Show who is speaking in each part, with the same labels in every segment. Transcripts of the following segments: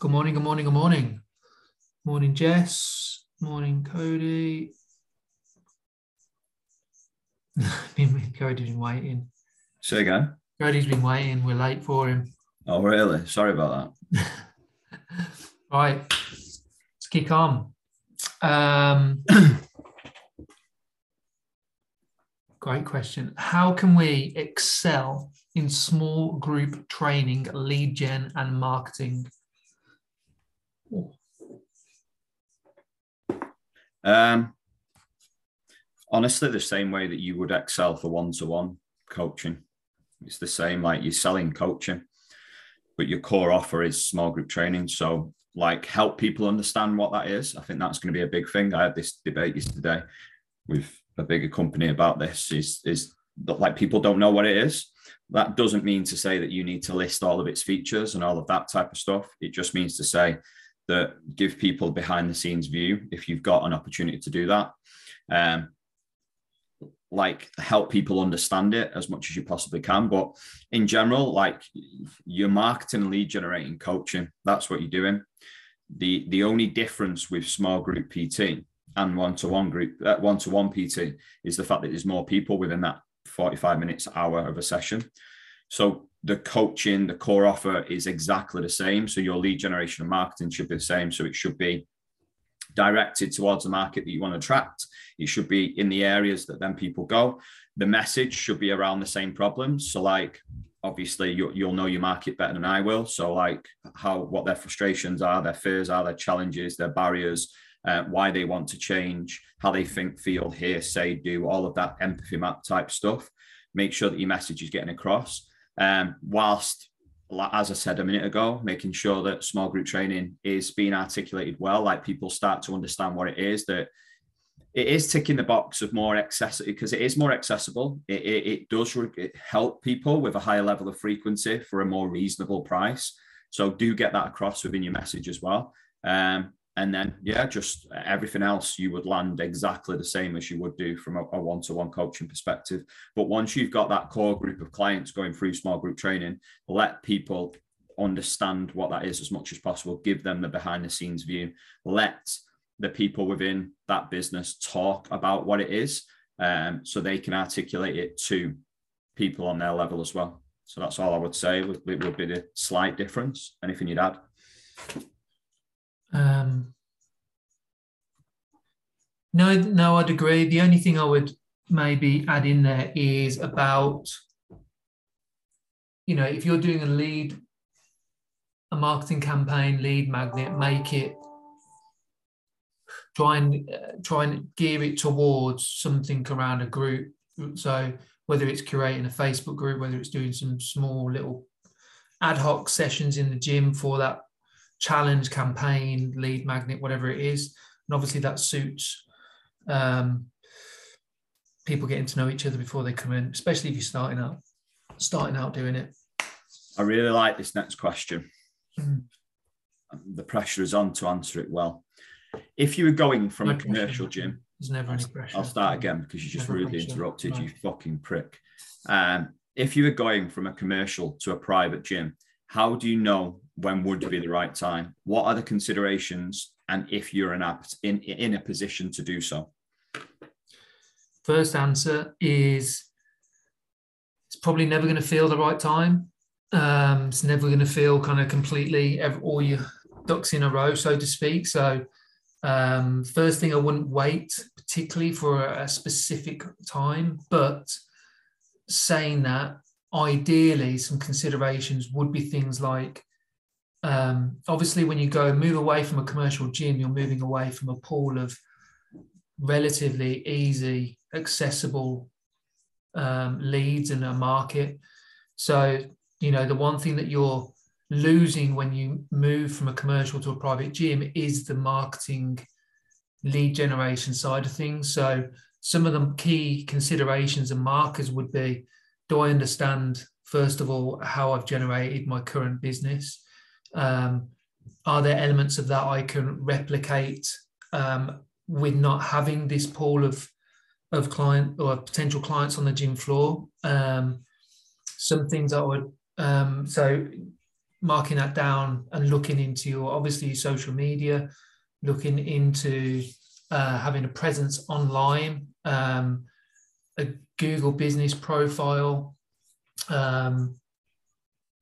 Speaker 1: Good morning, good morning, good morning. Morning, Jess. Morning, Cody. Cody's been waiting.
Speaker 2: Say again.
Speaker 1: Cody's been waiting. We're late for him.
Speaker 2: Oh, really? Sorry about that.
Speaker 1: right, let's kick on. Um, great question. How can we excel in small group training, lead gen, and marketing?
Speaker 2: Um, honestly, the same way that you would excel for one to one coaching. It's the same, like you're selling coaching, but your core offer is small group training. So, like, help people understand what that is. I think that's going to be a big thing. I had this debate yesterday with a bigger company about this. Is is that like people don't know what it is? That doesn't mean to say that you need to list all of its features and all of that type of stuff. It just means to say that give people behind the scenes view if you've got an opportunity to do that. Um, like help people understand it as much as you possibly can. But in general, like your marketing lead generating coaching, that's what you're doing. The the only difference with small group PT and one-to-one group uh, one-to-one PT is the fact that there's more people within that 45 minutes hour of a session. So the coaching, the core offer is exactly the same. So your lead generation and marketing should be the same. So it should be directed towards the market that you want to attract. It should be in the areas that then people go. The message should be around the same problems. So, like, obviously, you, you'll know your market better than I will. So, like, how what their frustrations are, their fears are, their challenges, their barriers, uh, why they want to change, how they think, feel, hear, say, do, all of that empathy map type stuff. Make sure that your message is getting across. Um, whilst as I said a minute ago, making sure that small group training is being articulated well, like people start to understand what it is, that it is ticking the box of more accessible because it is more accessible. It, it, it does re- help people with a higher level of frequency for a more reasonable price. So do get that across within your message as well. Um, and then yeah just everything else you would land exactly the same as you would do from a, a, one-to-one coaching perspective. But once you've got that core group of clients going through small group training let people understand what that is as much as possible give them the behind the scenes view let the people within that business talk about what it is um, so they can articulate it to people on their level as well. So that's all i would say. Would, would be the slight difference. Anything you'd add
Speaker 1: um, no, no, I'd agree. The only thing I would maybe add in there is about, you know, if you're doing a lead, a marketing campaign, lead magnet, make it try and uh, try and gear it towards something around a group. So whether it's curating a Facebook group, whether it's doing some small little ad hoc sessions in the gym for that challenge campaign, lead magnet, whatever it is. And obviously that suits um, people getting to know each other before they come in, especially if you're starting out, starting out doing it.
Speaker 2: I really like this next question. Mm. The pressure is on to answer it well. If you were going from no a commercial pressure. gym,
Speaker 1: there's never any pressure.
Speaker 2: I'll start again because you just never rudely pressure. interrupted, right. you fucking prick. Um, if you were going from a commercial to a private gym, how do you know when would be the right time? What are the considerations? And if you're an apt in, in a position to do so?
Speaker 1: First answer is it's probably never going to feel the right time. Um, it's never going to feel kind of completely all your ducks in a row, so to speak. So, um, first thing, I wouldn't wait particularly for a, a specific time, but saying that, ideally, some considerations would be things like um, obviously when you go move away from a commercial gym you're moving away from a pool of relatively easy accessible um, leads in a market. So you know the one thing that you're losing when you move from a commercial to a private gym is the marketing lead generation side of things. So some of the key considerations and markers would be do i understand first of all how i've generated my current business? Um, are there elements of that I can replicate um, with not having this pool of of client or potential clients on the gym floor? Um, some things I would um, so marking that down and looking into your obviously social media, looking into uh, having a presence online, um, a Google business profile, um,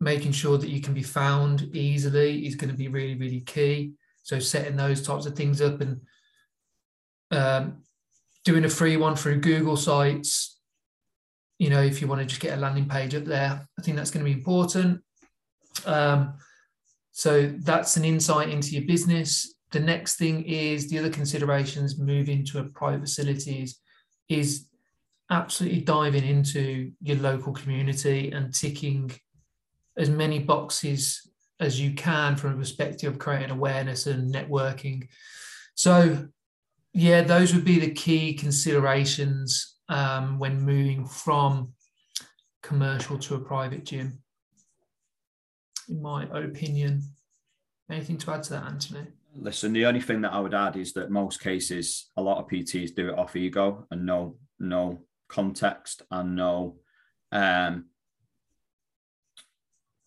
Speaker 1: making sure that you can be found easily is going to be really, really key. So setting those types of things up and um, doing a free one through Google Sites. You know, if you want to just get a landing page up there, I think that's going to be important. Um, so that's an insight into your business. The next thing is the other considerations moving to a private facilities is absolutely diving into your local community and ticking as many boxes as you can from a perspective of creating awareness and networking. So, yeah, those would be the key considerations um, when moving from commercial to a private gym, in my opinion. Anything to add to that, Anthony?
Speaker 2: Listen, the only thing that I would add is that most cases, a lot of PTs do it off ego and no no context and no um,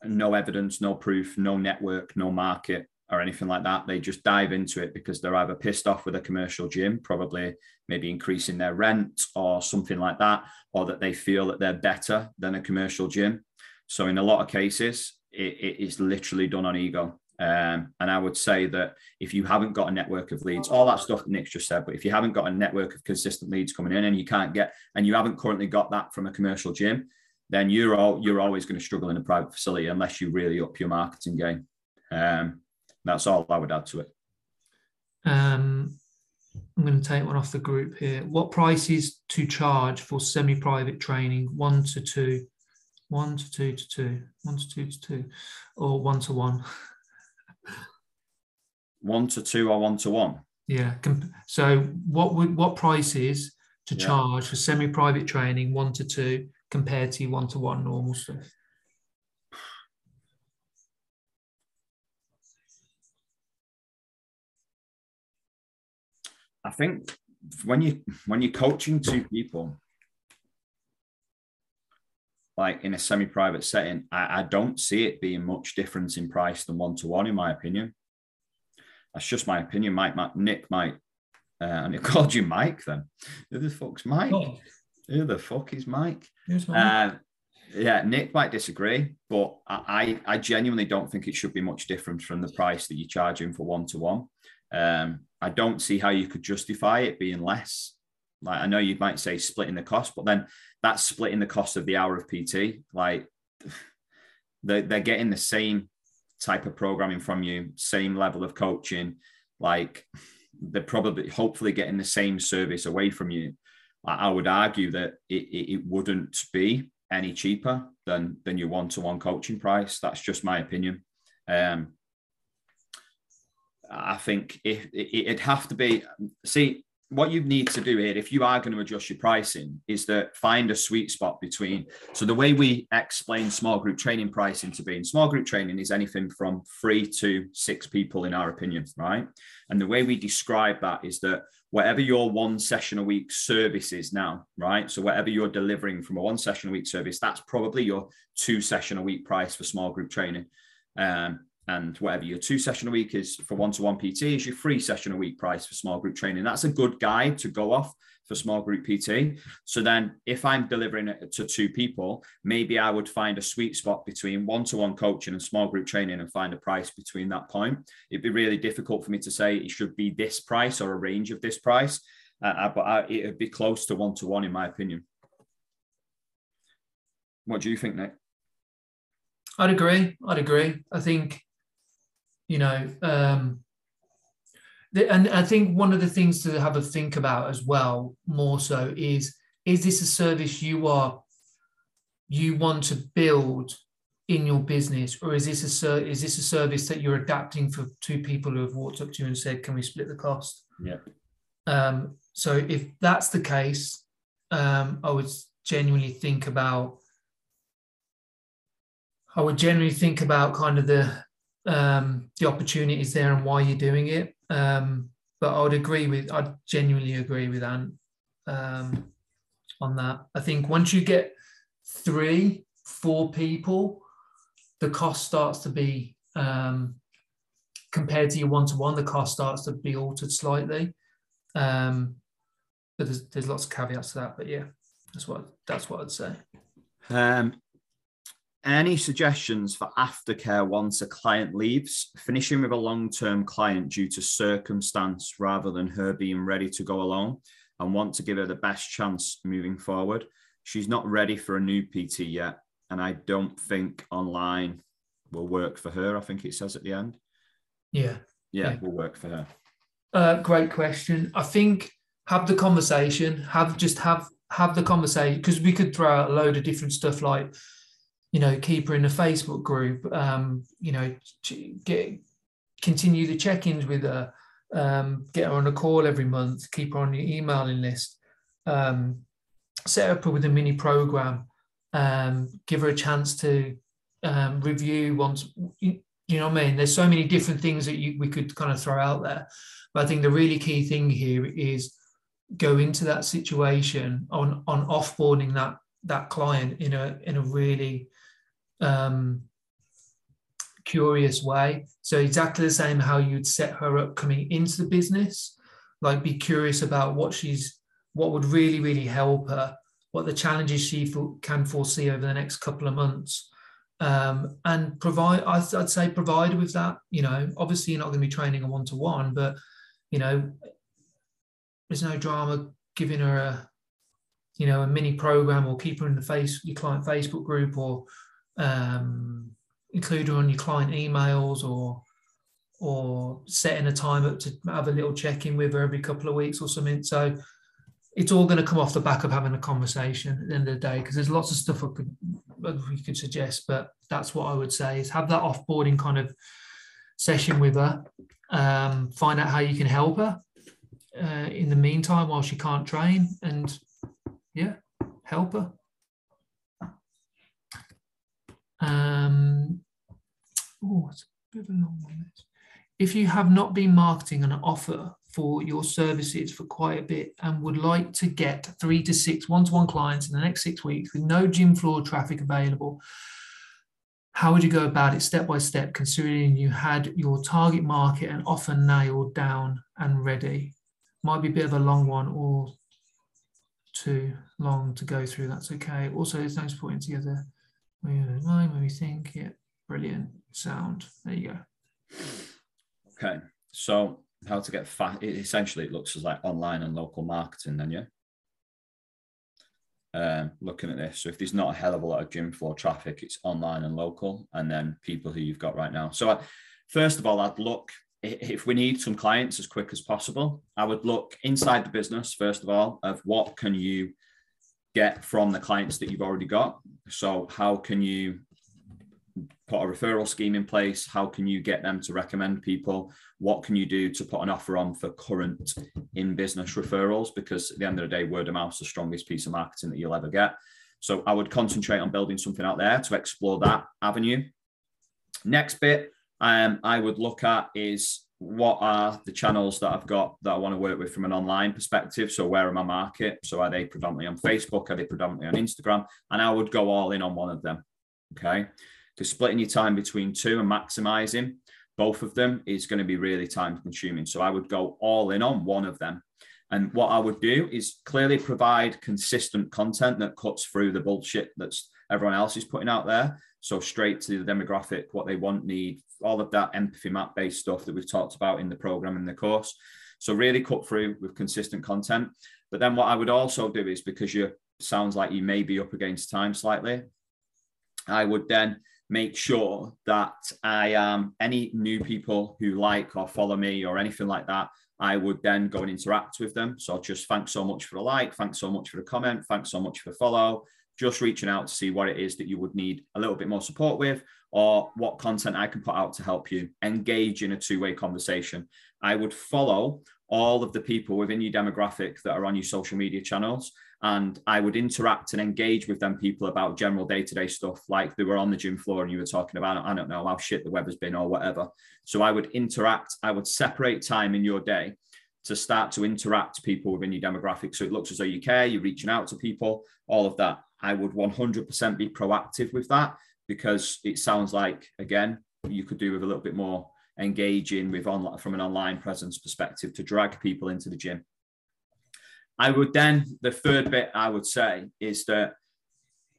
Speaker 2: no evidence, no proof, no network, no market or anything like that. They just dive into it because they're either pissed off with a commercial gym, probably maybe increasing their rent or something like that, or that they feel that they're better than a commercial gym. So in a lot of cases, it, it is literally done on ego. Um, and I would say that if you haven't got a network of leads, all that stuff that just said, but if you haven't got a network of consistent leads coming in and you can't get, and you haven't currently got that from a commercial gym, then you're all, you're always going to struggle in a private facility unless you really up your marketing game. Um, that's all I would add to it.
Speaker 1: Um, I'm going to take one off the group here. What prices to charge for semi-private training? One to two, one to two to two, one to two to two, or one to one.
Speaker 2: one to two or one to one.
Speaker 1: Yeah. So what would what prices to yeah. charge for semi-private training one to two compared to one to one normal stuff?
Speaker 2: I think when you when you're coaching two people, like in a semi-private setting, I, I don't see it being much difference in price than one to one, in my opinion. That's just my opinion. Mike, Mike Nick might, uh, and it called you Mike then. Who the fuck's Mike? Oh. Who the fuck is Mike? Mike? Uh, yeah, Nick might disagree, but I, I genuinely don't think it should be much different from the price that you're charging for one to one. I don't see how you could justify it being less. Like I know you might say splitting the cost, but then that's splitting the cost of the hour of PT. Like they're, they're getting the same type of programming from you, same level of coaching. Like they're probably hopefully getting the same service away from you. I would argue that it, it, it wouldn't be any cheaper than than your one-to-one coaching price. That's just my opinion. Um, I think if it, it'd have to be see what you need to do here, if you are going to adjust your pricing, is that find a sweet spot between. So the way we explain small group training pricing to be small group training is anything from three to six people, in our opinion, right? And the way we describe that is that whatever your one session a week service is now, right? So whatever you're delivering from a one session a week service, that's probably your two session a week price for small group training. Um, and whatever your two session a week is for one-to-one PT is your free session a week price for small group training. That's a good guide to go off for small group PT. So then if I'm delivering it to two people, maybe I would find a sweet spot between one-to-one coaching and small group training and find a price between that point. It'd be really difficult for me to say it should be this price or a range of this price, uh, uh but I, it'd be close to one-to-one in my opinion. What do you think, Nick?
Speaker 1: I'd agree. I'd agree. I think you know um, the, and i think one of the things to have a think about as well more so is is this a service you are you want to build in your business or is this a is this a service that you're adapting for two people who have walked up to you and said can we split the cost?
Speaker 2: Yeah.
Speaker 1: Um, so if that's the case um, i would genuinely think about i would generally think about kind of the um, the opportunities there and why you're doing it. Um, but I would agree with, I genuinely agree with Ant um, on that. I think once you get three, four people, the cost starts to be um, compared to your one to one, the cost starts to be altered slightly. Um, but there's there's lots of caveats to that. But yeah, that's what that's what I'd say.
Speaker 2: Um, any suggestions for aftercare once a client leaves, finishing with a long term client due to circumstance rather than her being ready to go alone and want to give her the best chance moving forward? She's not ready for a new PT yet, and I don't think online will work for her. I think it says at the end.
Speaker 1: Yeah.
Speaker 2: Yeah, yeah. will work for her.
Speaker 1: Uh, great question. I think have the conversation, have just have have the conversation because we could throw out a load of different stuff like you know, keep her in a Facebook group, um, you know, get continue the check-ins with her, um, get her on a call every month, keep her on your emailing list, um, set up with a mini program, um, give her a chance to um, review once. You, you know what I mean? There's so many different things that you, we could kind of throw out there, but I think the really key thing here is go into that situation on on offboarding that that client in a in a really um, curious way. So exactly the same how you'd set her up coming into the business, like be curious about what she's, what would really, really help her, what the challenges she can foresee over the next couple of months. Um, and provide, I'd say provide with that, you know, obviously you're not going to be training a one-to-one, but you know, there's no drama giving her a, you know, a mini program or keep her in the face, your client Facebook group or um, include her on your client emails or or setting a time up to have a little check-in with her every couple of weeks or something. So it's all going to come off the back of having a conversation at the end of the day because there's lots of stuff could we could suggest, but that's what I would say is have that offboarding kind of session with her, um, find out how you can help her uh, in the meantime while she can't train, and yeah, help her. Um, oh, it's a bit of a long one. If you have not been marketing an offer for your services for quite a bit and would like to get three to six one-to-one clients in the next six weeks with no gym floor traffic available, how would you go about it step by step, considering you had your target market and offer nailed down and ready? Might be a bit of a long one or too long to go through. That's okay. Also, there's no putting together Moving mind we think. Yeah, brilliant sound. There you go.
Speaker 2: Okay, so how to get fat? Essentially, it looks as like online and local marketing. Then, yeah. Um, looking at this, so if there's not a hell of a lot of gym floor traffic, it's online and local, and then people who you've got right now. So, I, first of all, I'd look if we need some clients as quick as possible. I would look inside the business first of all of what can you get from the clients that you've already got. So, how can you put a referral scheme in place? How can you get them to recommend people? What can you do to put an offer on for current in business referrals? Because at the end of the day, word of mouth is the strongest piece of marketing that you'll ever get. So, I would concentrate on building something out there to explore that avenue. Next bit um, I would look at is what are the channels that I've got that I want to work with from an online perspective? So where are my market? So are they predominantly on Facebook? Are they predominantly on Instagram? And I would go all in on one of them. Okay. Because splitting your time between two and maximizing both of them is going to be really time consuming. So I would go all in on one of them. And what I would do is clearly provide consistent content that cuts through the bullshit that's everyone else is putting out there. So straight to the demographic, what they want, need, all of that empathy map based stuff that we've talked about in the program in the course. So really cut through with consistent content. But then what I would also do is because you sounds like you may be up against time slightly, I would then make sure that I am um, any new people who like or follow me or anything like that. I would then go and interact with them. So just thanks so much for a like, thanks so much for a comment, thanks so much for the follow just reaching out to see what it is that you would need a little bit more support with or what content I can put out to help you engage in a two way conversation. I would follow all of the people within your demographic that are on your social media channels. And I would interact and engage with them people about general day to day stuff, like they were on the gym floor and you were talking about, I don't know how shit the weather's been or whatever. So I would interact, I would separate time in your day to start to interact people within your demographic. So it looks as though you care, you're reaching out to people, all of that. I would 100% be proactive with that because it sounds like again you could do with a little bit more engaging with on from an online presence perspective to drag people into the gym. I would then the third bit I would say is that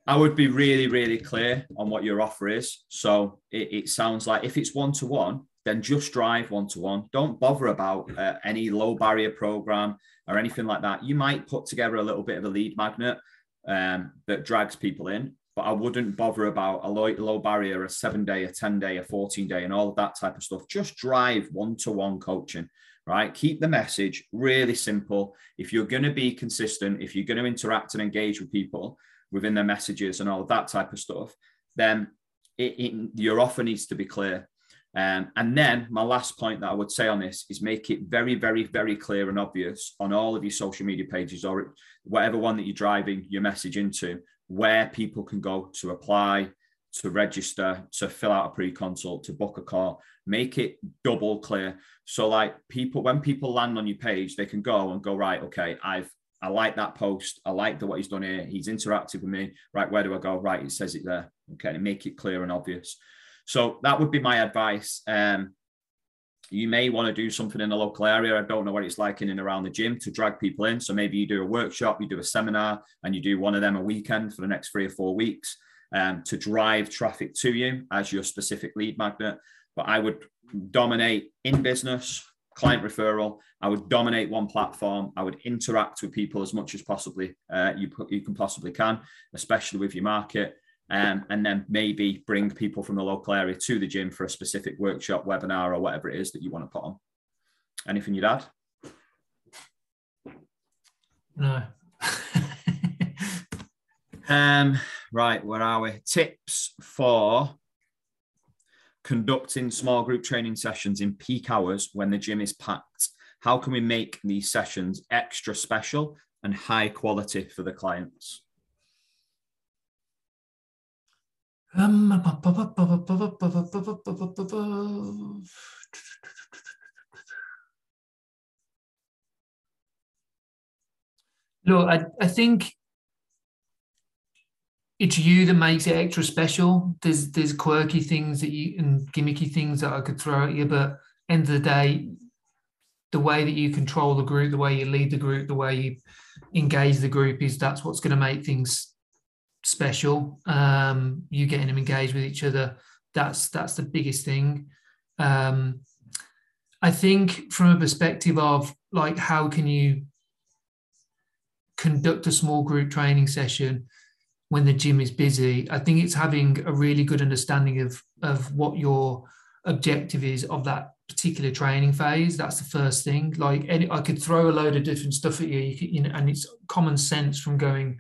Speaker 2: I would be really, really clear on what your offer is. So it, it sounds like if it's one to one, then just drive one to one. Don't bother about uh, any low barrier program or anything like that. You might put together a little bit of a lead magnet um, that drags people in, but I wouldn't bother about a low, low barrier, a seven day, a 10 day, a 14 day, and all of that type of stuff. Just drive one to one coaching, right? Keep the message really simple. If you're going to be consistent, if you're going to interact and engage with people within their messages and all of that type of stuff, then it, it, your offer needs to be clear. Um, and then my last point that I would say on this is make it very, very, very clear and obvious on all of your social media pages or whatever one that you're driving your message into where people can go to apply, to register, to fill out a pre-consult, to book a call. Make it double clear. So like people, when people land on your page, they can go and go, right, okay, I've I like that post. I like the what he's done here. He's interacted with me. Right, where do I go? Right, it says it there. Okay, and make it clear and obvious. So that would be my advice. Um, you may want to do something in the local area. I don't know what it's like in and around the gym to drag people in. So maybe you do a workshop, you do a seminar, and you do one of them a weekend for the next three or four weeks um, to drive traffic to you as your specific lead magnet. But I would dominate in business, client referral. I would dominate one platform. I would interact with people as much as possibly uh, you, you can possibly can, especially with your market um, and then maybe bring people from the local area to the gym for a specific workshop, webinar, or whatever it is that you want to put on. Anything you'd add?
Speaker 1: No.
Speaker 2: um, right, where are we? Tips for conducting small group training sessions in peak hours when the gym is packed. How can we make these sessions extra special and high quality for the clients?
Speaker 1: Um, look, I, I think it's you that makes it extra special. There's there's quirky things that you and gimmicky things that I could throw at you, but end of the day, the way that you control the group, the way you lead the group, the way you engage the group is that's what's going to make things special. Um, you getting them engaged with each other. That's that's the biggest thing. Um, I think from a perspective of like how can you conduct a small group training session when the gym is busy, I think it's having a really good understanding of of what your objective is of that particular training phase. That's the first thing. Like any, I could throw a load of different stuff at you, you, could, you know, and it's common sense from going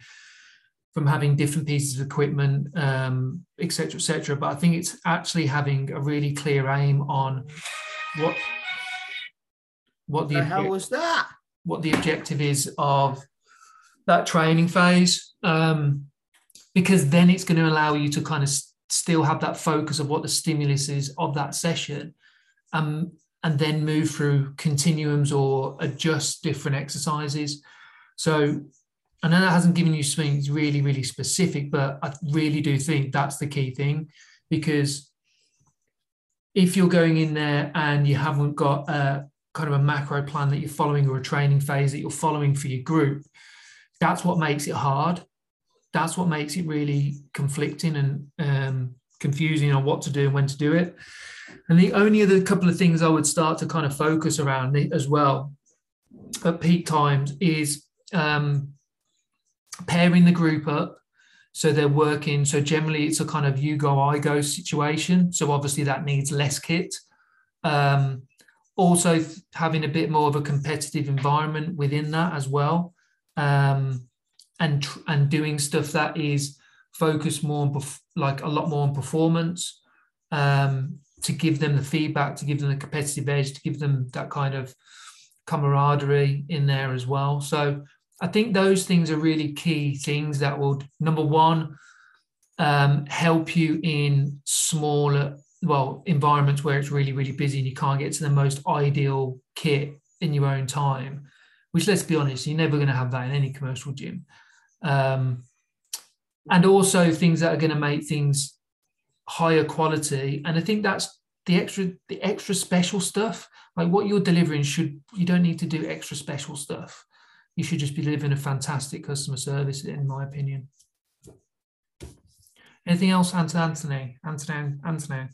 Speaker 1: from having different pieces of equipment, um, et cetera, et cetera. But I think it's actually having a really clear aim on what what the,
Speaker 2: the hell was that?
Speaker 1: What the objective is of that training phase, um, because then it's going to allow you to kind of still have that focus of what the stimulus is of that session, um, and then move through continuums or adjust different exercises. So I know that hasn't given you something really, really specific, but I really do think that's the key thing because if you're going in there and you haven't got a kind of a macro plan that you're following or a training phase that you're following for your group, that's what makes it hard. That's what makes it really conflicting and um, confusing on what to do and when to do it. And the only other couple of things I would start to kind of focus around as well at peak times is um, pairing the group up so they're working. So generally it's a kind of you go i go situation. So obviously that needs less kit. Um, also having a bit more of a competitive environment within that as well. Um, and and doing stuff that is focused more on like a lot more on performance um, to give them the feedback to give them the competitive edge to give them that kind of camaraderie in there as well. So I think those things are really key things that will, number one, um, help you in smaller, well, environments where it's really, really busy and you can't get to the most ideal kit in your own time, which let's be honest, you're never going to have that in any commercial gym. Um, and also things that are going to make things higher quality. And I think that's the extra the extra special stuff. Like what you're delivering should you don't need to do extra special stuff. You should just be delivering a fantastic customer service, in my opinion. Anything else, Anthony? Anthony? Anthony?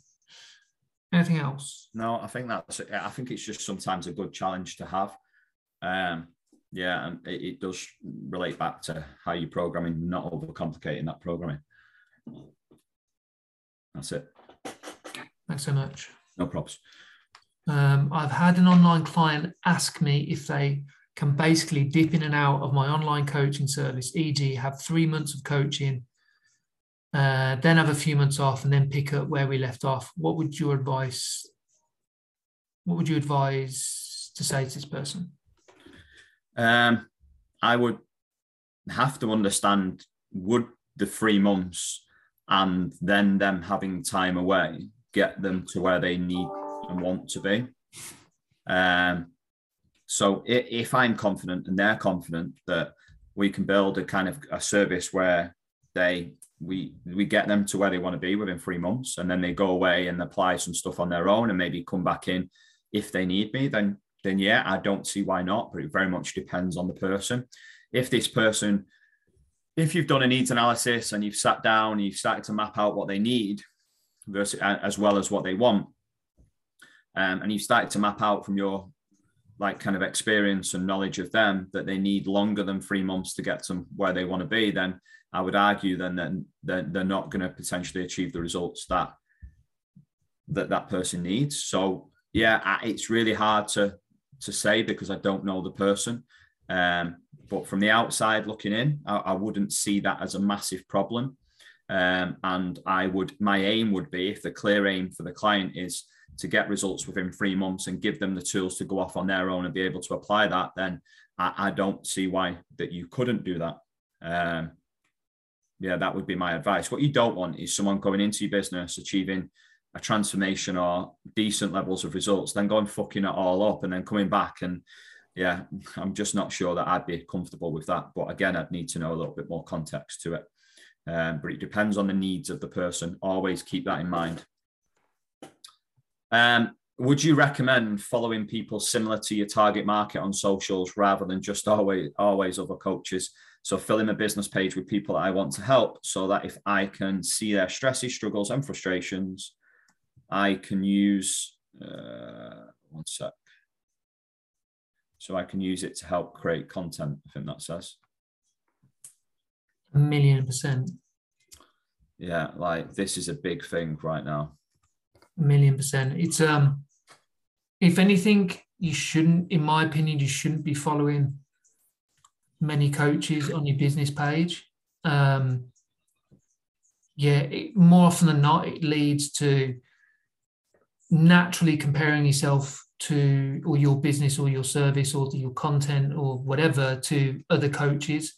Speaker 1: Anything else?
Speaker 2: No, I think that's. I think it's just sometimes a good challenge to have. Um, yeah, and it, it does relate back to how you're programming, not overcomplicating that programming. That's it.
Speaker 1: Thanks so much.
Speaker 2: No props.
Speaker 1: Um, I've had an online client ask me if they can basically dip in and out of my online coaching service, e.g., have three months of coaching, uh, then have a few months off, and then pick up where we left off. What would your advice? What would you advise to say to this person?
Speaker 2: Um, I would have to understand would the three months and then them having time away get them to where they need and want to be. Um, so if I'm confident and they're confident that we can build a kind of a service where they we we get them to where they want to be within three months and then they go away and apply some stuff on their own and maybe come back in if they need me then then yeah i don't see why not but it very much depends on the person. If this person if you've done a needs analysis and you've sat down and you've started to map out what they need versus as well as what they want um, and you've started to map out from your like kind of experience and knowledge of them that they need longer than three months to get them where they want to be then i would argue then then they're, they're not going to potentially achieve the results that that that person needs so yeah it's really hard to to say because i don't know the person um, but from the outside looking in, I, I wouldn't see that as a massive problem. Um, and I would, my aim would be if the clear aim for the client is to get results within three months and give them the tools to go off on their own and be able to apply that, then I, I don't see why that you couldn't do that. Um, yeah, that would be my advice. What you don't want is someone going into your business, achieving a transformation or decent levels of results, then going fucking it all up and then coming back and yeah, I'm just not sure that I'd be comfortable with that. But again, I'd need to know a little bit more context to it. Um, but it depends on the needs of the person. Always keep that in mind. Um, would you recommend following people similar to your target market on socials rather than just always always other coaches? So filling a business page with people that I want to help, so that if I can see their stresses, struggles, and frustrations, I can use. Uh, one sec so I can use it to help create content. I think that says.
Speaker 1: A million percent.
Speaker 2: Yeah, like this is a big thing right now.
Speaker 1: Million percent. It's um, if anything, you shouldn't, in my opinion, you shouldn't be following many coaches on your business page. Um, yeah, it, more often than not, it leads to naturally comparing yourself to or your business or your service or your content or whatever to other coaches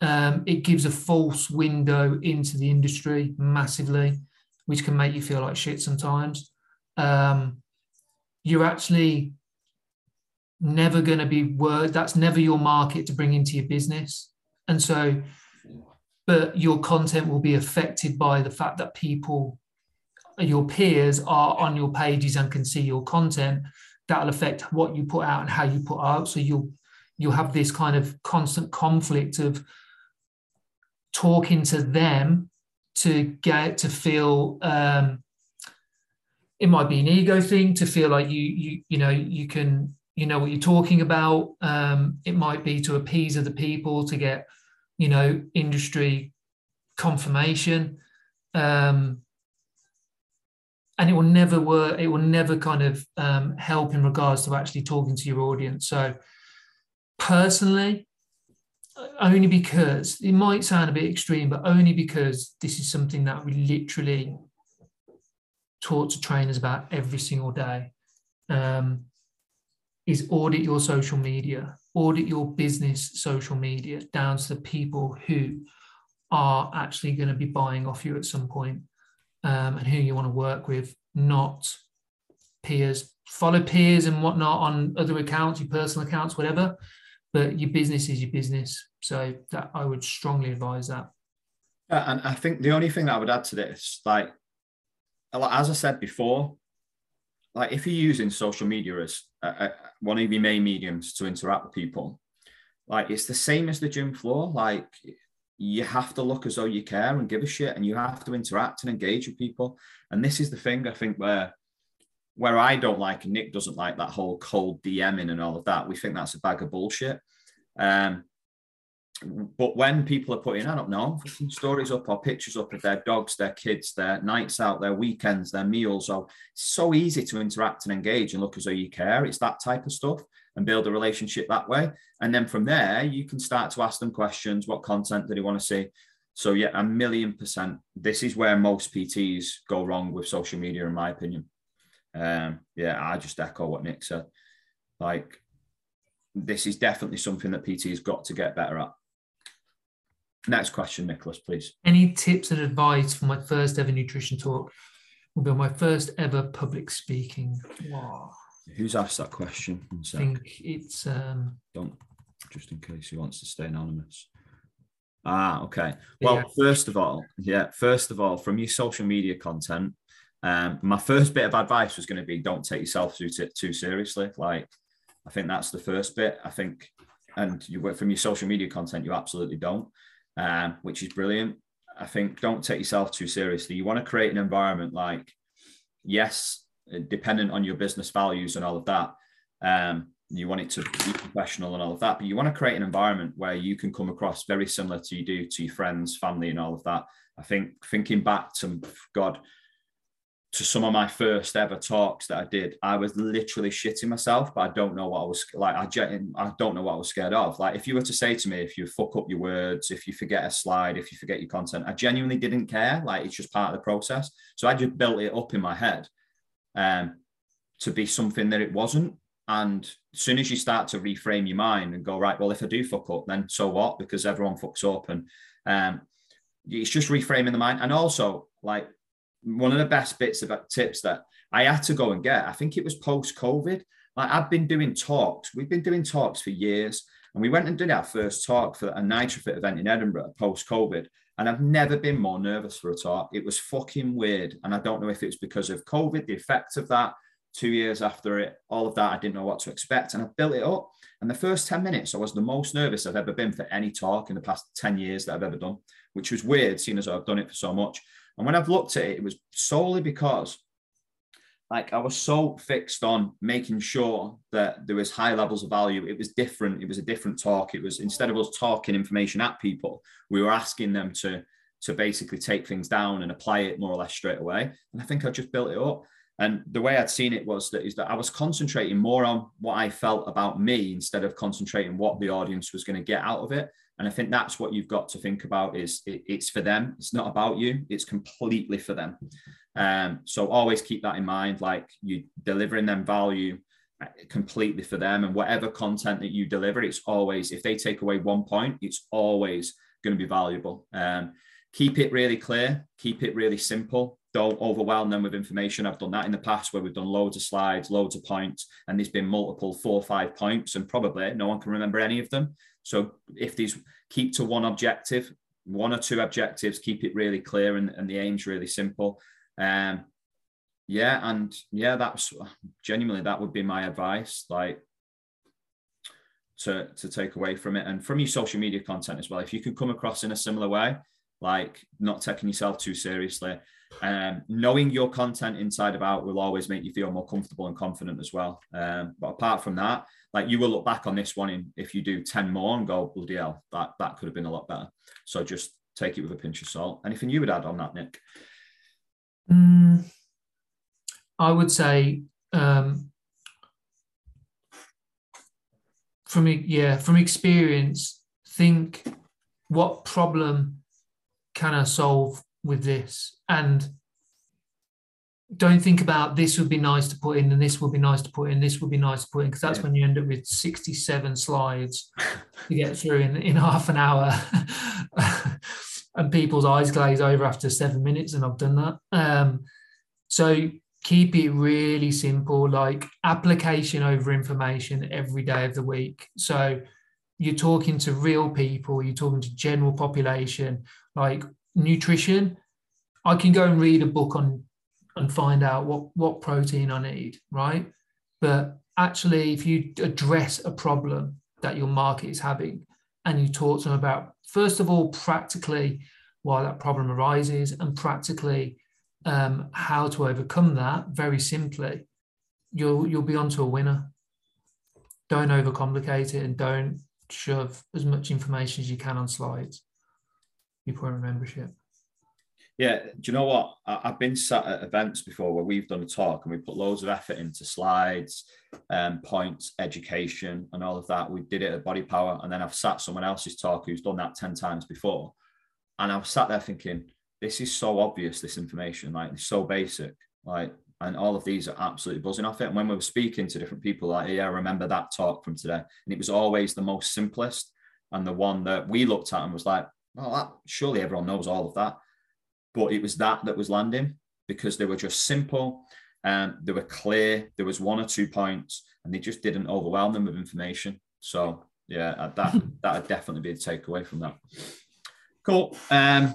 Speaker 1: um, it gives a false window into the industry massively which can make you feel like shit sometimes. Um, you're actually never going to be word that's never your market to bring into your business. And so but your content will be affected by the fact that people your peers are on your pages and can see your content. That'll affect what you put out and how you put out. So you'll you'll have this kind of constant conflict of talking to them to get to feel um, it might be an ego thing to feel like you you you know you can you know what you're talking about. Um, it might be to appease other people to get you know industry confirmation. Um, and it will never work it will never kind of um, help in regards to actually talking to your audience. So personally only because it might sound a bit extreme but only because this is something that we literally talk to trainers about every single day um, is audit your social media audit your business social media down to the people who are actually going to be buying off you at some point um, and who you want to work with, not peers. Follow peers and whatnot on other accounts, your personal accounts, whatever. But your business is your business. So that I would strongly advise that.
Speaker 2: and I think the only thing that I would add to this, like as I said before, like if you're using social media as a, a, one of your main mediums to interact with people, like it's the same as the gym floor. Like you have to look as though you care and give a shit, and you have to interact and engage with people. And this is the thing I think where where I don't like and Nick doesn't like that whole cold DMing and all of that. We think that's a bag of bullshit. Um, but when people are putting, I don't know, stories up or pictures up of their dogs, their kids, their nights out, their weekends, their meals, so so easy to interact and engage and look as though you care. It's that type of stuff and build a relationship that way. And then from there, you can start to ask them questions. What content do they want to see? So yeah, a million percent. This is where most PTs go wrong with social media, in my opinion. Um, yeah, I just echo what Nick said. Like, this is definitely something that PT has got to get better at. Next question, Nicholas, please.
Speaker 1: Any tips and advice for my first ever nutrition talk? Will be my first ever public speaking. Wow.
Speaker 2: Who's asked that question?
Speaker 1: I think it's um
Speaker 2: don't just in case he wants to stay anonymous. Ah, okay. Well, yeah. first of all, yeah, first of all, from your social media content, um, my first bit of advice was going to be don't take yourself too too seriously. Like, I think that's the first bit. I think, and you work from your social media content, you absolutely don't um, which is brilliant. I think don't take yourself too seriously. You want to create an environment like, yes, dependent on your business values and all of that. Um, you want it to be professional and all of that, but you want to create an environment where you can come across very similar to you do to your friends, family, and all of that. I think thinking back to God, to some of my first ever talks that I did, I was literally shitting myself, but I don't know what I was like. I, I don't know what I was scared of. Like, if you were to say to me, if you fuck up your words, if you forget a slide, if you forget your content, I genuinely didn't care. Like, it's just part of the process. So I just built it up in my head um, to be something that it wasn't. And as soon as you start to reframe your mind and go, right, well, if I do fuck up, then so what? Because everyone fucks up. And um, it's just reframing the mind. And also, like, one of the best bits of tips that I had to go and get. I think it was post COVID. Like I've been doing talks. We've been doing talks for years, and we went and did our first talk for a NitroFit event in Edinburgh post COVID. And I've never been more nervous for a talk. It was fucking weird, and I don't know if it's because of COVID, the effect of that. Two years after it, all of that, I didn't know what to expect, and I built it up. And the first 10 minutes, I was the most nervous I've ever been for any talk in the past 10 years that I've ever done, which was weird, seeing as I've done it for so much. And when I've looked at it, it was solely because like I was so fixed on making sure that there was high levels of value. It was different. It was a different talk. It was instead of us talking information at people, we were asking them to to basically take things down and apply it more or less straight away. And I think I just built it up. And the way I'd seen it was that is that I was concentrating more on what I felt about me instead of concentrating what the audience was going to get out of it. And I think that's what you've got to think about is it, it's for them. It's not about you. It's completely for them. Um, so always keep that in mind. Like you delivering them value uh, completely for them and whatever content that you deliver, it's always, if they take away one point, it's always going to be valuable. Um, keep it really clear, keep it really simple. Don't overwhelm them with information. I've done that in the past where we've done loads of slides, loads of points, and there's been multiple four or five points, and probably no one can remember any of them. So if these keep to one objective, one or two objectives, keep it really clear and, and the aim's really simple. Um, yeah, and yeah, that's genuinely that would be my advice. Like to to take away from it and from your social media content as well. If you can come across in a similar way, like not taking yourself too seriously, um, knowing your content inside of out will always make you feel more comfortable and confident as well. Um, but apart from that, like you will look back on this one in if you do 10 more and go, bloody hell, that, that could have been a lot better. So just take it with a pinch of salt. Anything you would add on that, Nick?
Speaker 1: Mm, I would say um, from yeah, from experience, think what problem can I solve with this? And don't think about this would be nice to put in and this would be nice to put in this would be nice to put in because that's yeah. when you end up with 67 slides to get through in, in half an hour and people's eyes glaze over after seven minutes and i've done that um, so keep it really simple like application over information every day of the week so you're talking to real people you're talking to general population like nutrition i can go and read a book on and find out what what protein I need, right? But actually, if you address a problem that your market is having, and you talk to them about first of all practically why that problem arises, and practically um, how to overcome that, very simply, you'll you'll be onto a winner. Don't overcomplicate it, and don't shove as much information as you can on slides. Put a membership.
Speaker 2: Yeah, do you know what? I, have been sat at events before where we've done a talk and we put loads of effort into slides, um, points, education, and all of that. We did it at Body Power, and then I've sat someone else's talk who's done that ten times before, and I've sat there thinking, this is so obvious. This information, like, it's so basic, like, and all of these are absolutely buzzing off it. And when we were speaking to different people, like, yeah, I remember that talk from today, and it was always the most simplest and the one that we looked at and was like, well, that, surely everyone knows all of that but it was that that was landing because they were just simple and they were clear. There was one or two points, and they just didn't overwhelm them with information. So yeah, uh, that that would definitely be a takeaway from that. Cool. Um,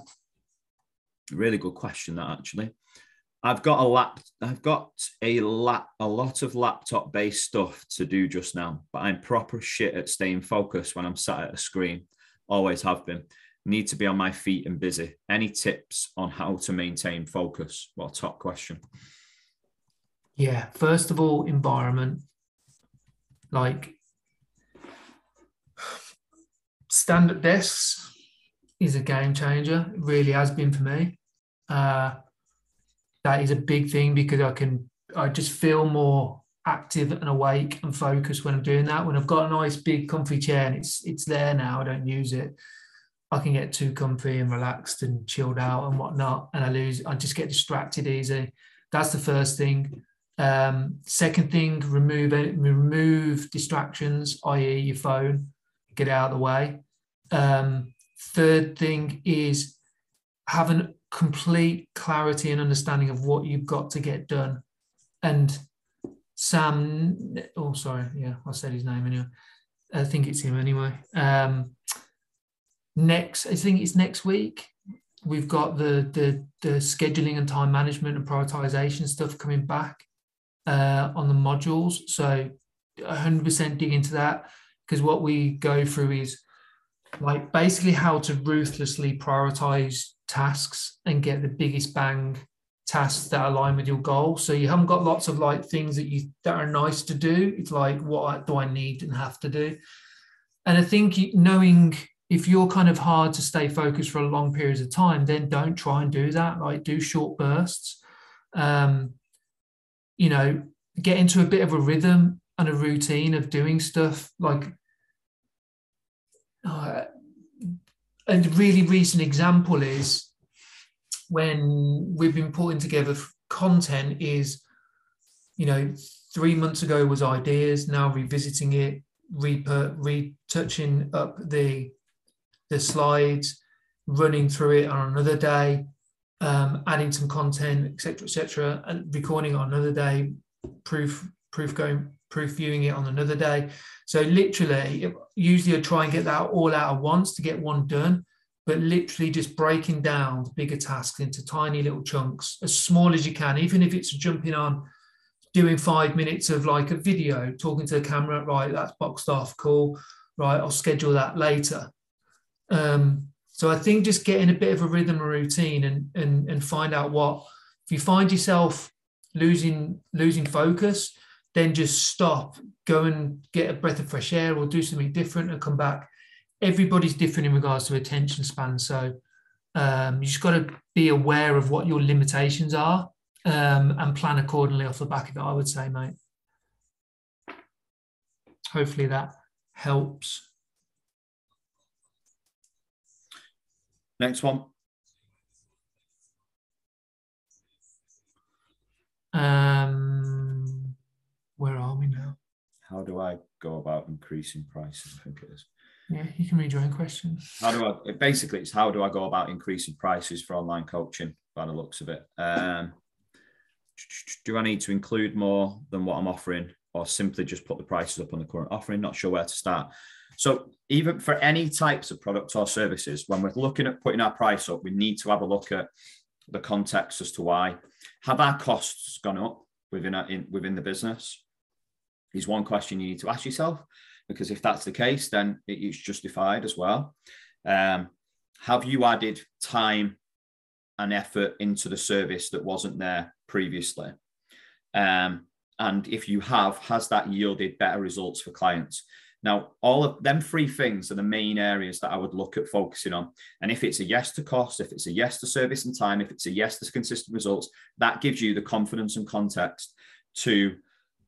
Speaker 2: really good question that actually. I've got a lap. I've got a lap. A lot of laptop-based stuff to do just now, but I'm proper shit at staying focused when I'm sat at a screen. Always have been need to be on my feet and busy. Any tips on how to maintain focus? Well, top question.
Speaker 1: Yeah, first of all, environment. Like standard desks is a game changer. It really has been for me. Uh, that is a big thing because I can I just feel more active and awake and focused when I'm doing that. When I've got a nice big comfy chair and it's it's there now, I don't use it. I can get too comfy and relaxed and chilled out and whatnot, and I lose. I just get distracted easy. That's the first thing. Um, second thing, remove remove distractions, i.e., your phone. Get out of the way. Um, third thing is having complete clarity and understanding of what you've got to get done. And Sam, oh sorry, yeah, I said his name anyway. I think it's him anyway. Um, next, I think it's next week. We've got the the, the scheduling and time management and prioritization stuff coming back uh, on the modules. So 100% dig into that because what we go through is like basically how to ruthlessly prioritize tasks and get the biggest bang tasks that align with your goal. So you haven't got lots of like things that you that are nice to do. It's like what do I need and have to do. And I think knowing if you're kind of hard to stay focused for a long periods of time, then don't try and do that. Like do short bursts. Um, you know, get into a bit of a rhythm and a routine of doing stuff. Like uh, a really recent example is when we've been putting together content is, you know, three months ago was ideas, now revisiting it, re- retouching up the the slides, running through it on another day, um, adding some content, etc., etc., and recording on another day, proof proof going proof viewing it on another day. So literally, usually I try and get that all out at once to get one done, but literally just breaking down the bigger tasks into tiny little chunks, as small as you can, even if it's jumping on, doing five minutes of like a video, talking to the camera, right, that's boxed off, cool, right, I'll schedule that later. Um, so I think just getting a bit of a rhythm and routine and, and, and find out what, if you find yourself losing, losing focus, then just stop, go and get a breath of fresh air or do something different and come back. Everybody's different in regards to attention span. So um, you just got to be aware of what your limitations are um, and plan accordingly off the back of it, I would say, mate. Hopefully that helps.
Speaker 2: Next one.
Speaker 1: Um, where are we now?
Speaker 2: How do I go about increasing prices? I think it is.
Speaker 1: Yeah, you can read your own question.
Speaker 2: How do I? Basically, it's how do I go about increasing prices for online coaching? By the looks of it, um, do I need to include more than what I'm offering, or simply just put the prices up on the current offering? Not sure where to start. So even for any types of product or services, when we're looking at putting our price up, we need to have a look at the context as to why. have our costs gone up within a, in, within the business? Is one question you need to ask yourself because if that's the case, then it's justified as well. Um, have you added time and effort into the service that wasn't there previously? Um, and if you have, has that yielded better results for clients? Now, all of them three things are the main areas that I would look at focusing on. And if it's a yes to cost, if it's a yes to service and time, if it's a yes to consistent results, that gives you the confidence and context to,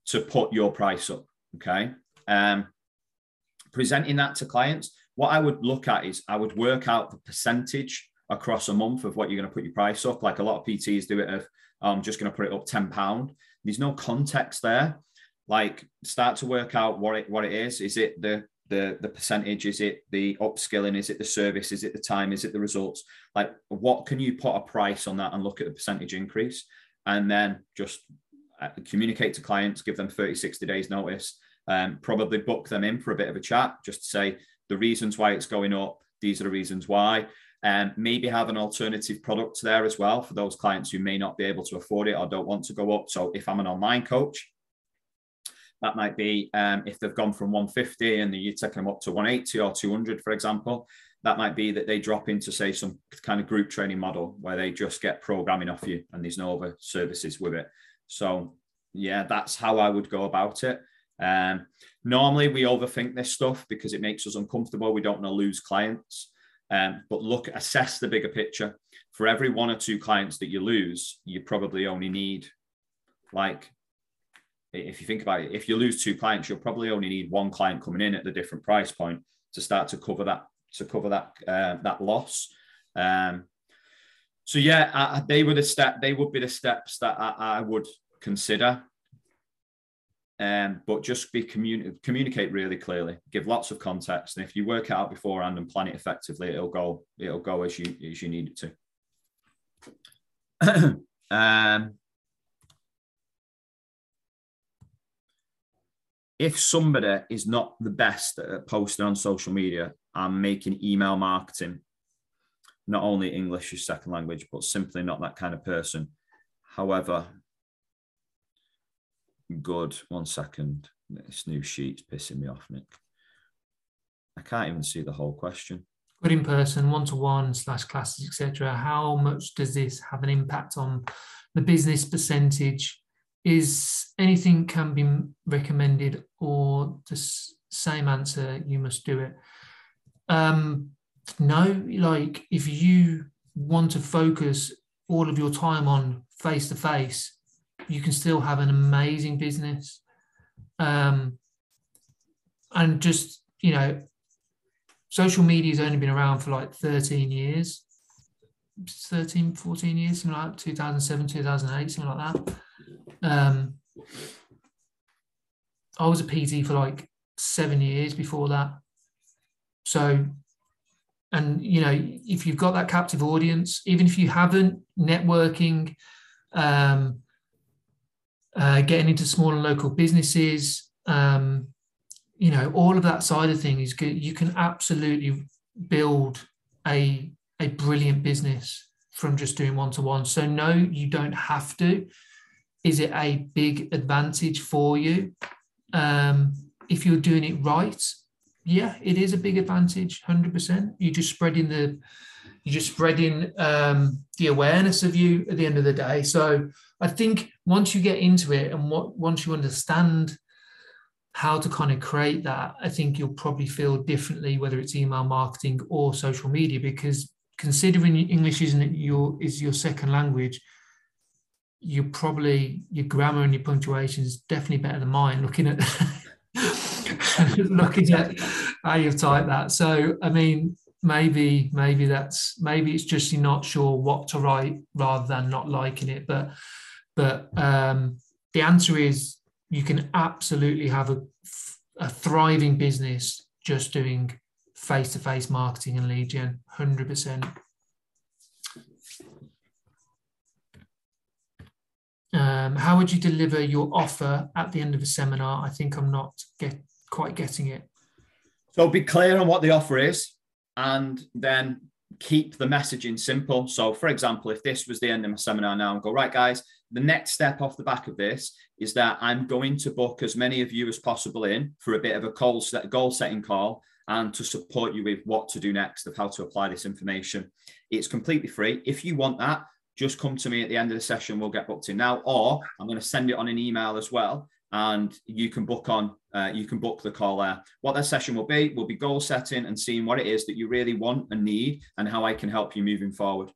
Speaker 2: to put your price up. Okay. Um, presenting that to clients, what I would look at is I would work out the percentage across a month of what you're going to put your price up. Like a lot of PTs do it of, I'm just going to put it up £10. There's no context there. Like start to work out what it what it is. Is it the the the percentage? Is it the upskilling? Is it the service? Is it the time? Is it the results? Like what can you put a price on that and look at the percentage increase? And then just communicate to clients, give them 30, 60 days notice, um, probably book them in for a bit of a chat, just to say the reasons why it's going up. These are the reasons why. And um, maybe have an alternative product there as well for those clients who may not be able to afford it or don't want to go up. So if I'm an online coach, that might be um, if they've gone from 150 and you're taking them up to 180 or 200, for example. That might be that they drop into, say, some kind of group training model where they just get programming off you and there's no other services with it. So, yeah, that's how I would go about it. Um, normally, we overthink this stuff because it makes us uncomfortable. We don't want to lose clients. Um, but look, assess the bigger picture. For every one or two clients that you lose, you probably only need like if you think about it, if you lose two clients, you'll probably only need one client coming in at the different price point to start to cover that to cover that uh, that loss. Um, so yeah, I, they were the step. They would be the steps that I, I would consider. Um, but just be communi- communicate really clearly, give lots of context, and if you work it out beforehand and plan it effectively, it'll go it'll go as you as you need it to. um, if somebody is not the best at posting on social media and making email marketing, not only English as second language, but simply not that kind of person. However, good. One second. This new sheet's pissing me off, Nick. I can't even see the whole question.
Speaker 1: Good in person, one to one slash classes, etc. How much does this have an impact on the business percentage is anything can be recommended or the same answer you must do it um no like if you want to focus all of your time on face to face you can still have an amazing business. Um and just you know social media has only been around for like 13 years. 13 14 years something like that. 2007 2008 something like that. Um, I was a PT for like seven years before that. So, and you know, if you've got that captive audience, even if you haven't, networking, um, uh, getting into small and local businesses, um, you know, all of that side of things, good. You can absolutely build a a brilliant business from just doing one to one. So no, you don't have to is it a big advantage for you? Um, if you're doing it right, yeah, it is a big advantage, hundred percent. You're just spreading the, you're just spreading um, the awareness of you at the end of the day. So I think once you get into it and what once you understand how to kind of create that, I think you'll probably feel differently whether it's email marketing or social media because considering English isn't your is your second language, you probably your grammar and your punctuation is definitely better than mine looking at looking at how you've typed that. So i mean maybe maybe that's maybe it's just you're not sure what to write rather than not liking it but but um the answer is you can absolutely have a, a thriving business just doing face-to-face marketing and lead gen 100% Um, how would you deliver your offer at the end of a seminar? I think I'm not get, quite getting it.
Speaker 2: So be clear on what the offer is and then keep the messaging simple. So, for example, if this was the end of my seminar now and go, right, guys, the next step off the back of this is that I'm going to book as many of you as possible in for a bit of a goal, set, goal setting call and to support you with what to do next of how to apply this information. It's completely free. If you want that, just come to me at the end of the session. We'll get booked in now, or I'm going to send it on an email as well, and you can book on. Uh, you can book the call there. What that session will be will be goal setting and seeing what it is that you really want and need, and how I can help you moving forward.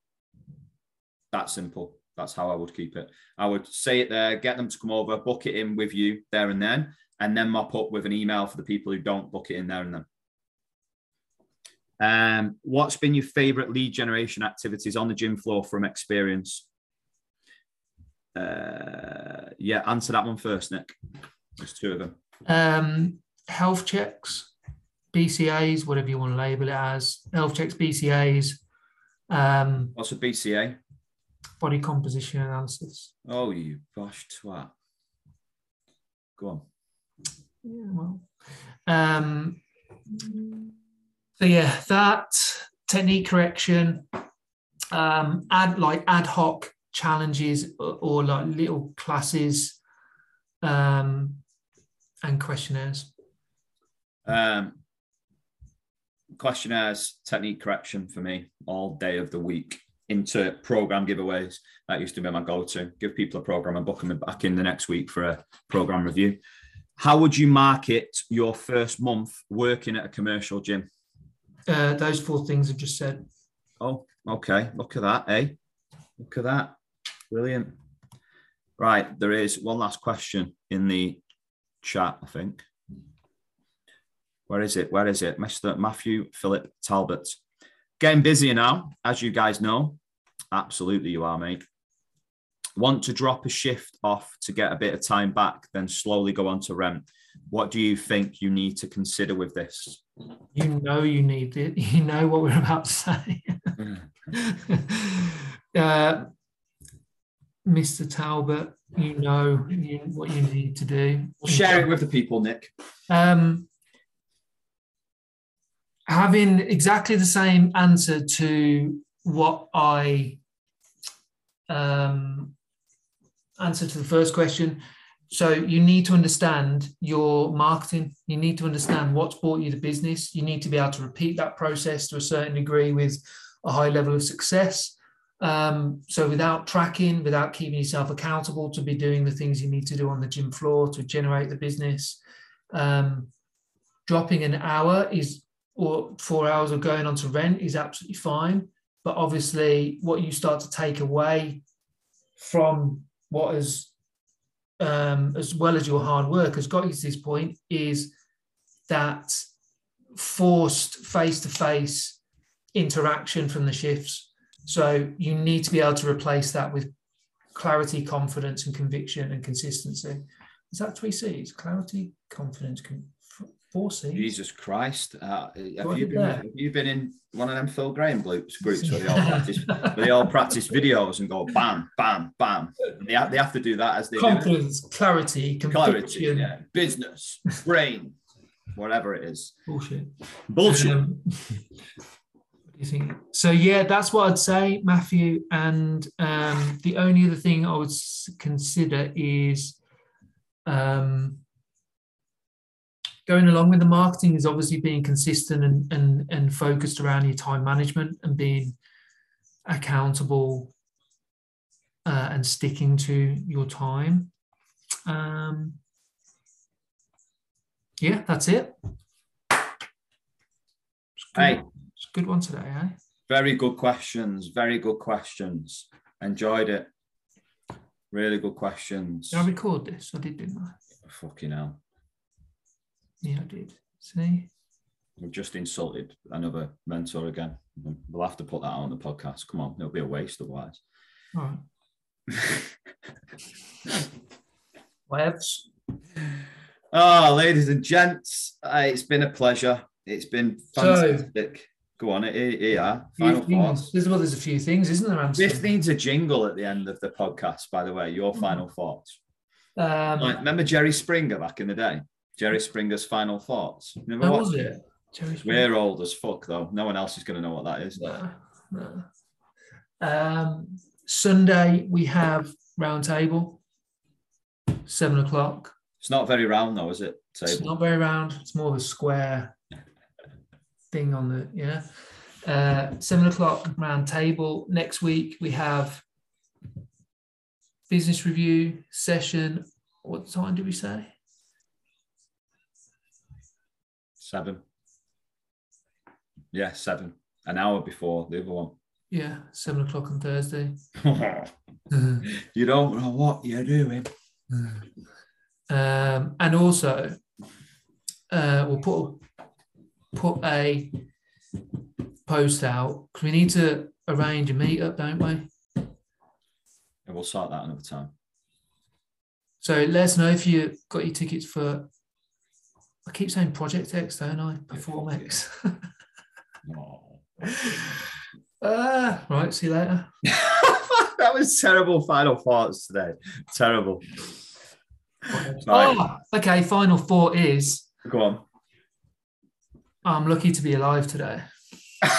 Speaker 2: That simple. That's how I would keep it. I would say it there, get them to come over, book it in with you there and then, and then mop up with an email for the people who don't book it in there and then. Um, what's been your favorite lead generation activities on the gym floor from experience? Uh, yeah, answer that one first, Nick. There's two of them.
Speaker 1: Um, health checks, BCAs, whatever you want to label it as. Health checks, BCAs. Um,
Speaker 2: What's a BCA?
Speaker 1: Body composition analysis.
Speaker 2: Oh, you bosh twat. Go on.
Speaker 1: Yeah, well. Um, so yeah, that technique correction, um, add like ad hoc challenges or, or like little classes, um, and questionnaires.
Speaker 2: Um, questionnaires, technique correction for me all day of the week into program giveaways. That used to be my go-to. Give people a program and book them back in the next week for a program review. How would you market your first month working at a commercial gym?
Speaker 1: Uh, those four things I've just said.
Speaker 2: Oh, okay. Look at that, eh? Look at that. Brilliant. Right. There is one last question in the chat, I think. Where is it? Where is it? Mr. Matthew Philip Talbot. Getting busier now, as you guys know. Absolutely, you are, mate. Want to drop a shift off to get a bit of time back, then slowly go on to rent. What do you think you need to consider with this?
Speaker 1: You know you need it. You know what we're about to say. uh, Mr. Talbot, you know you, what you need to do.
Speaker 2: Share it with the people, Nick.
Speaker 1: Um, having exactly the same answer to what I um, answer to the first question. So you need to understand your marketing. You need to understand what's brought you the business. You need to be able to repeat that process to a certain degree with a high level of success. Um, so without tracking, without keeping yourself accountable to be doing the things you need to do on the gym floor to generate the business, um, dropping an hour is or four hours of going on to rent is absolutely fine. But obviously, what you start to take away from what is, um, as well as your hard work, has got you to this point, is that forced face to face interaction from the shifts. So you need to be able to replace that with clarity, confidence, and conviction and consistency. Is that three C's? Clarity, confidence, con- four C's.
Speaker 2: Jesus Christ! Uh, have you been? Have you been in one of them Phil Graham groups, groups where they all practice, where they all practice videos and go bam, bam, bam? They have, they have to do that as they
Speaker 1: confidence, clarity,
Speaker 2: clarity, yeah, business, brain, whatever it is.
Speaker 1: Bullshit.
Speaker 2: Bullshit.
Speaker 1: Um, what do you think? So yeah, that's what I'd say, Matthew. And um, the only other thing I would consider is. Um, going along with the marketing is obviously being consistent and, and, and focused around your time management and being accountable uh, and sticking to your time. Um, yeah, that's it. It's good,
Speaker 2: Hey.
Speaker 1: it's a good one today, eh?
Speaker 2: Very good questions. Very good questions. Enjoyed it. Really good questions.
Speaker 1: Did I record this? I did, didn't I?
Speaker 2: Fucking hell.
Speaker 1: Yeah, I did. See?
Speaker 2: We've just insulted another mentor again. We'll have to put that on the podcast. Come on, it'll be a waste otherwise.
Speaker 1: All right. Webs.
Speaker 2: Oh, ladies and gents, uh, it's been a pleasure. It's been fantastic. Go on, here, here are. Final thoughts.
Speaker 1: There's, well, there's a few things, isn't there, Anthony?
Speaker 2: This needs a jingle at the end of the podcast, by the way. Your
Speaker 1: Hmm.
Speaker 2: final thoughts.
Speaker 1: Um,
Speaker 2: Like, remember Jerry Springer back in the day? Jerry Springer's final thoughts. Never watched
Speaker 1: was it? Jerry
Speaker 2: We're old as fuck, though. No one else is going to know what that is.
Speaker 1: No, no. Um, Sunday we have round table, seven o'clock.
Speaker 2: It's not very round though, is it?
Speaker 1: It's not very round. It's more of a square thing on the yeah. Uh, seven o'clock round table. Next week we have business review session. What time did we say?
Speaker 2: Seven. Yeah, seven. An hour before the other one.
Speaker 1: Yeah, seven o'clock on Thursday.
Speaker 2: you don't know what you're doing.
Speaker 1: Um, and also, uh, we'll put put a post out because we need to arrange a meetup, don't we?
Speaker 2: And we'll sort that another time.
Speaker 1: So let us know if you got your tickets for. I keep saying Project X, don't I? Perform X. Uh, right, see you later.
Speaker 2: that was terrible final thoughts today. Terrible. Right,
Speaker 1: Oh, okay. Final thought is
Speaker 2: go on.
Speaker 1: I'm lucky to be alive today.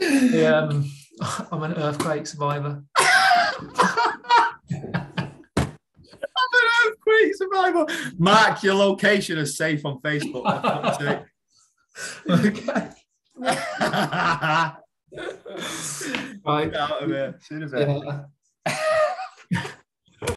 Speaker 1: Um, I'm an earthquake survivor.
Speaker 2: I'm an earthquake survivor. Mark your location as safe on Facebook.
Speaker 1: okay.
Speaker 2: Get
Speaker 1: Right.
Speaker 2: out of here. See you a bit.
Speaker 1: Yeah.